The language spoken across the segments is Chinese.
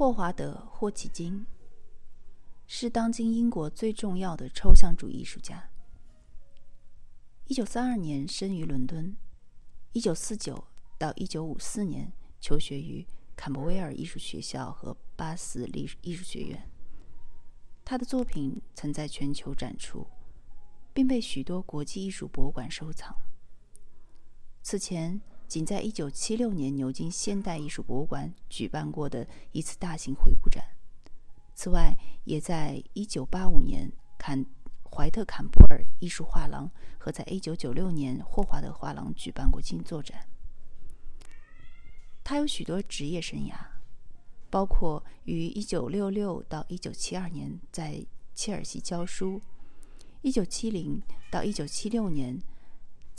霍华德·霍奇金是当今英国最重要的抽象主义艺术家。一九三二年生于伦敦，一九四九到一九五四年求学于坎伯威尔艺术学校和巴斯艺艺术学院。他的作品曾在全球展出，并被许多国际艺术博物馆收藏。此前，仅在一九七六年牛津现代艺术博物馆举办过的一次大型回顾展。此外，也在一九八五年坎怀特坎布尔艺术画廊和在一九九六年霍华德画廊举办过静坐展。他有许多职业生涯，包括于一九六六到一九七二年在切尔西教书，一九七零到一九七六年。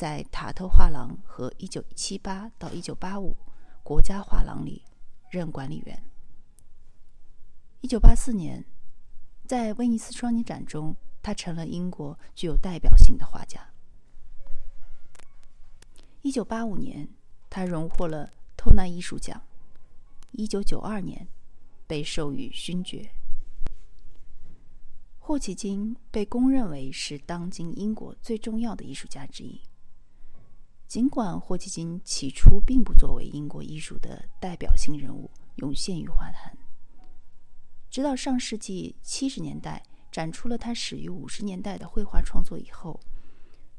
在塔特画廊和1978到1985国家画廊里任管理员。1984年，在威尼斯双年展中，他成了英国具有代表性的画家。1985年，他荣获了托纳艺术奖。1992年，被授予勋爵。霍奇金被公认为是当今英国最重要的艺术家之一。尽管霍奇金起初并不作为英国艺术的代表性人物涌现于画坛，直到上世纪七十年代展出了他始于五十年代的绘画创作以后，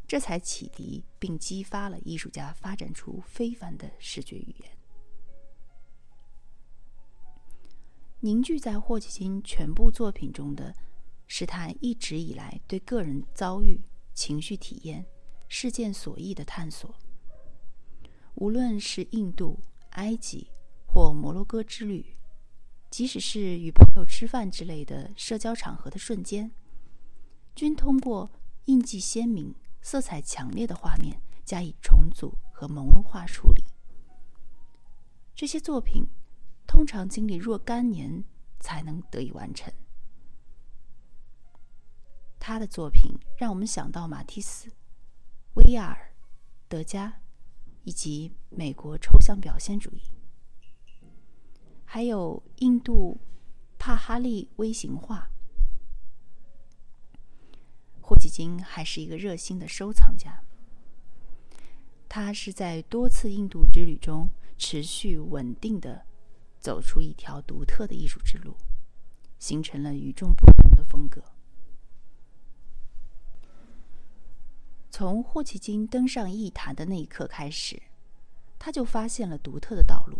这才启迪并激发了艺术家发展出非凡的视觉语言。凝聚在霍奇金全部作品中的，是他一直以来对个人遭遇、情绪体验。事件所意的探索，无论是印度、埃及或摩洛哥之旅，即使是与朋友吃饭之类的社交场合的瞬间，均通过印记鲜明、色彩强烈的画面加以重组和朦胧化处理。这些作品通常经历若干年才能得以完成。他的作品让我们想到马蒂斯。威亚尔、德加，以及美国抽象表现主义，还有印度帕哈利微型画。霍奇金还是一个热心的收藏家。他是在多次印度之旅中持续稳定的走出一条独特的艺术之路，形成了与众不同的风格。从霍奇金登上艺坛的那一刻开始，他就发现了独特的道路。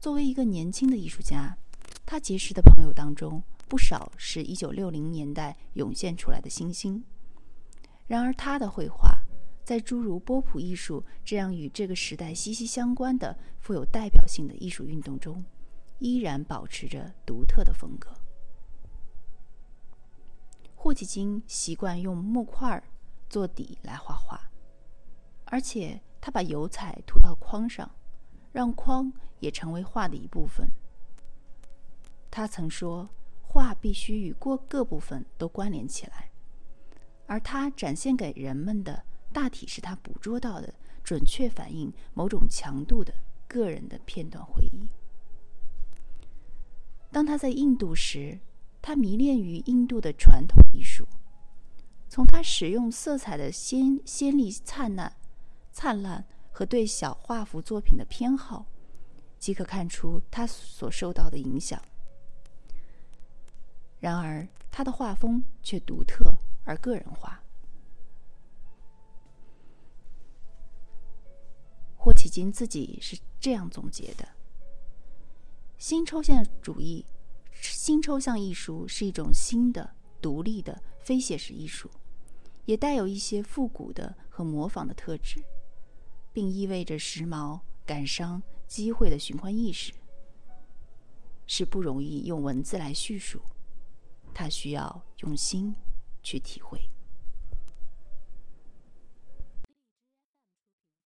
作为一个年轻的艺术家，他结识的朋友当中不少是一九六零年代涌现出来的新星。然而，他的绘画在诸如波普艺术这样与这个时代息息相关的、富有代表性的艺术运动中，依然保持着独特的风格。霍奇金习惯用木块。做底来画画，而且他把油彩涂到框上，让框也成为画的一部分。他曾说，画必须与各各部分都关联起来，而他展现给人们的大体是他捕捉到的准确反映某种强度的个人的片段回忆。当他在印度时，他迷恋于印度的传统艺术。从他使用色彩的鲜鲜丽、灿烂、灿烂和对小画幅作品的偏好，即可看出他所受到的影响。然而，他的画风却独特而个人化。霍启金自己是这样总结的：“新抽象主义、新抽象艺术是一种新的、独立的非写实艺术。”也带有一些复古的和模仿的特质，并意味着时髦、感伤、机会的循环意识，是不容易用文字来叙述，它需要用心去体会。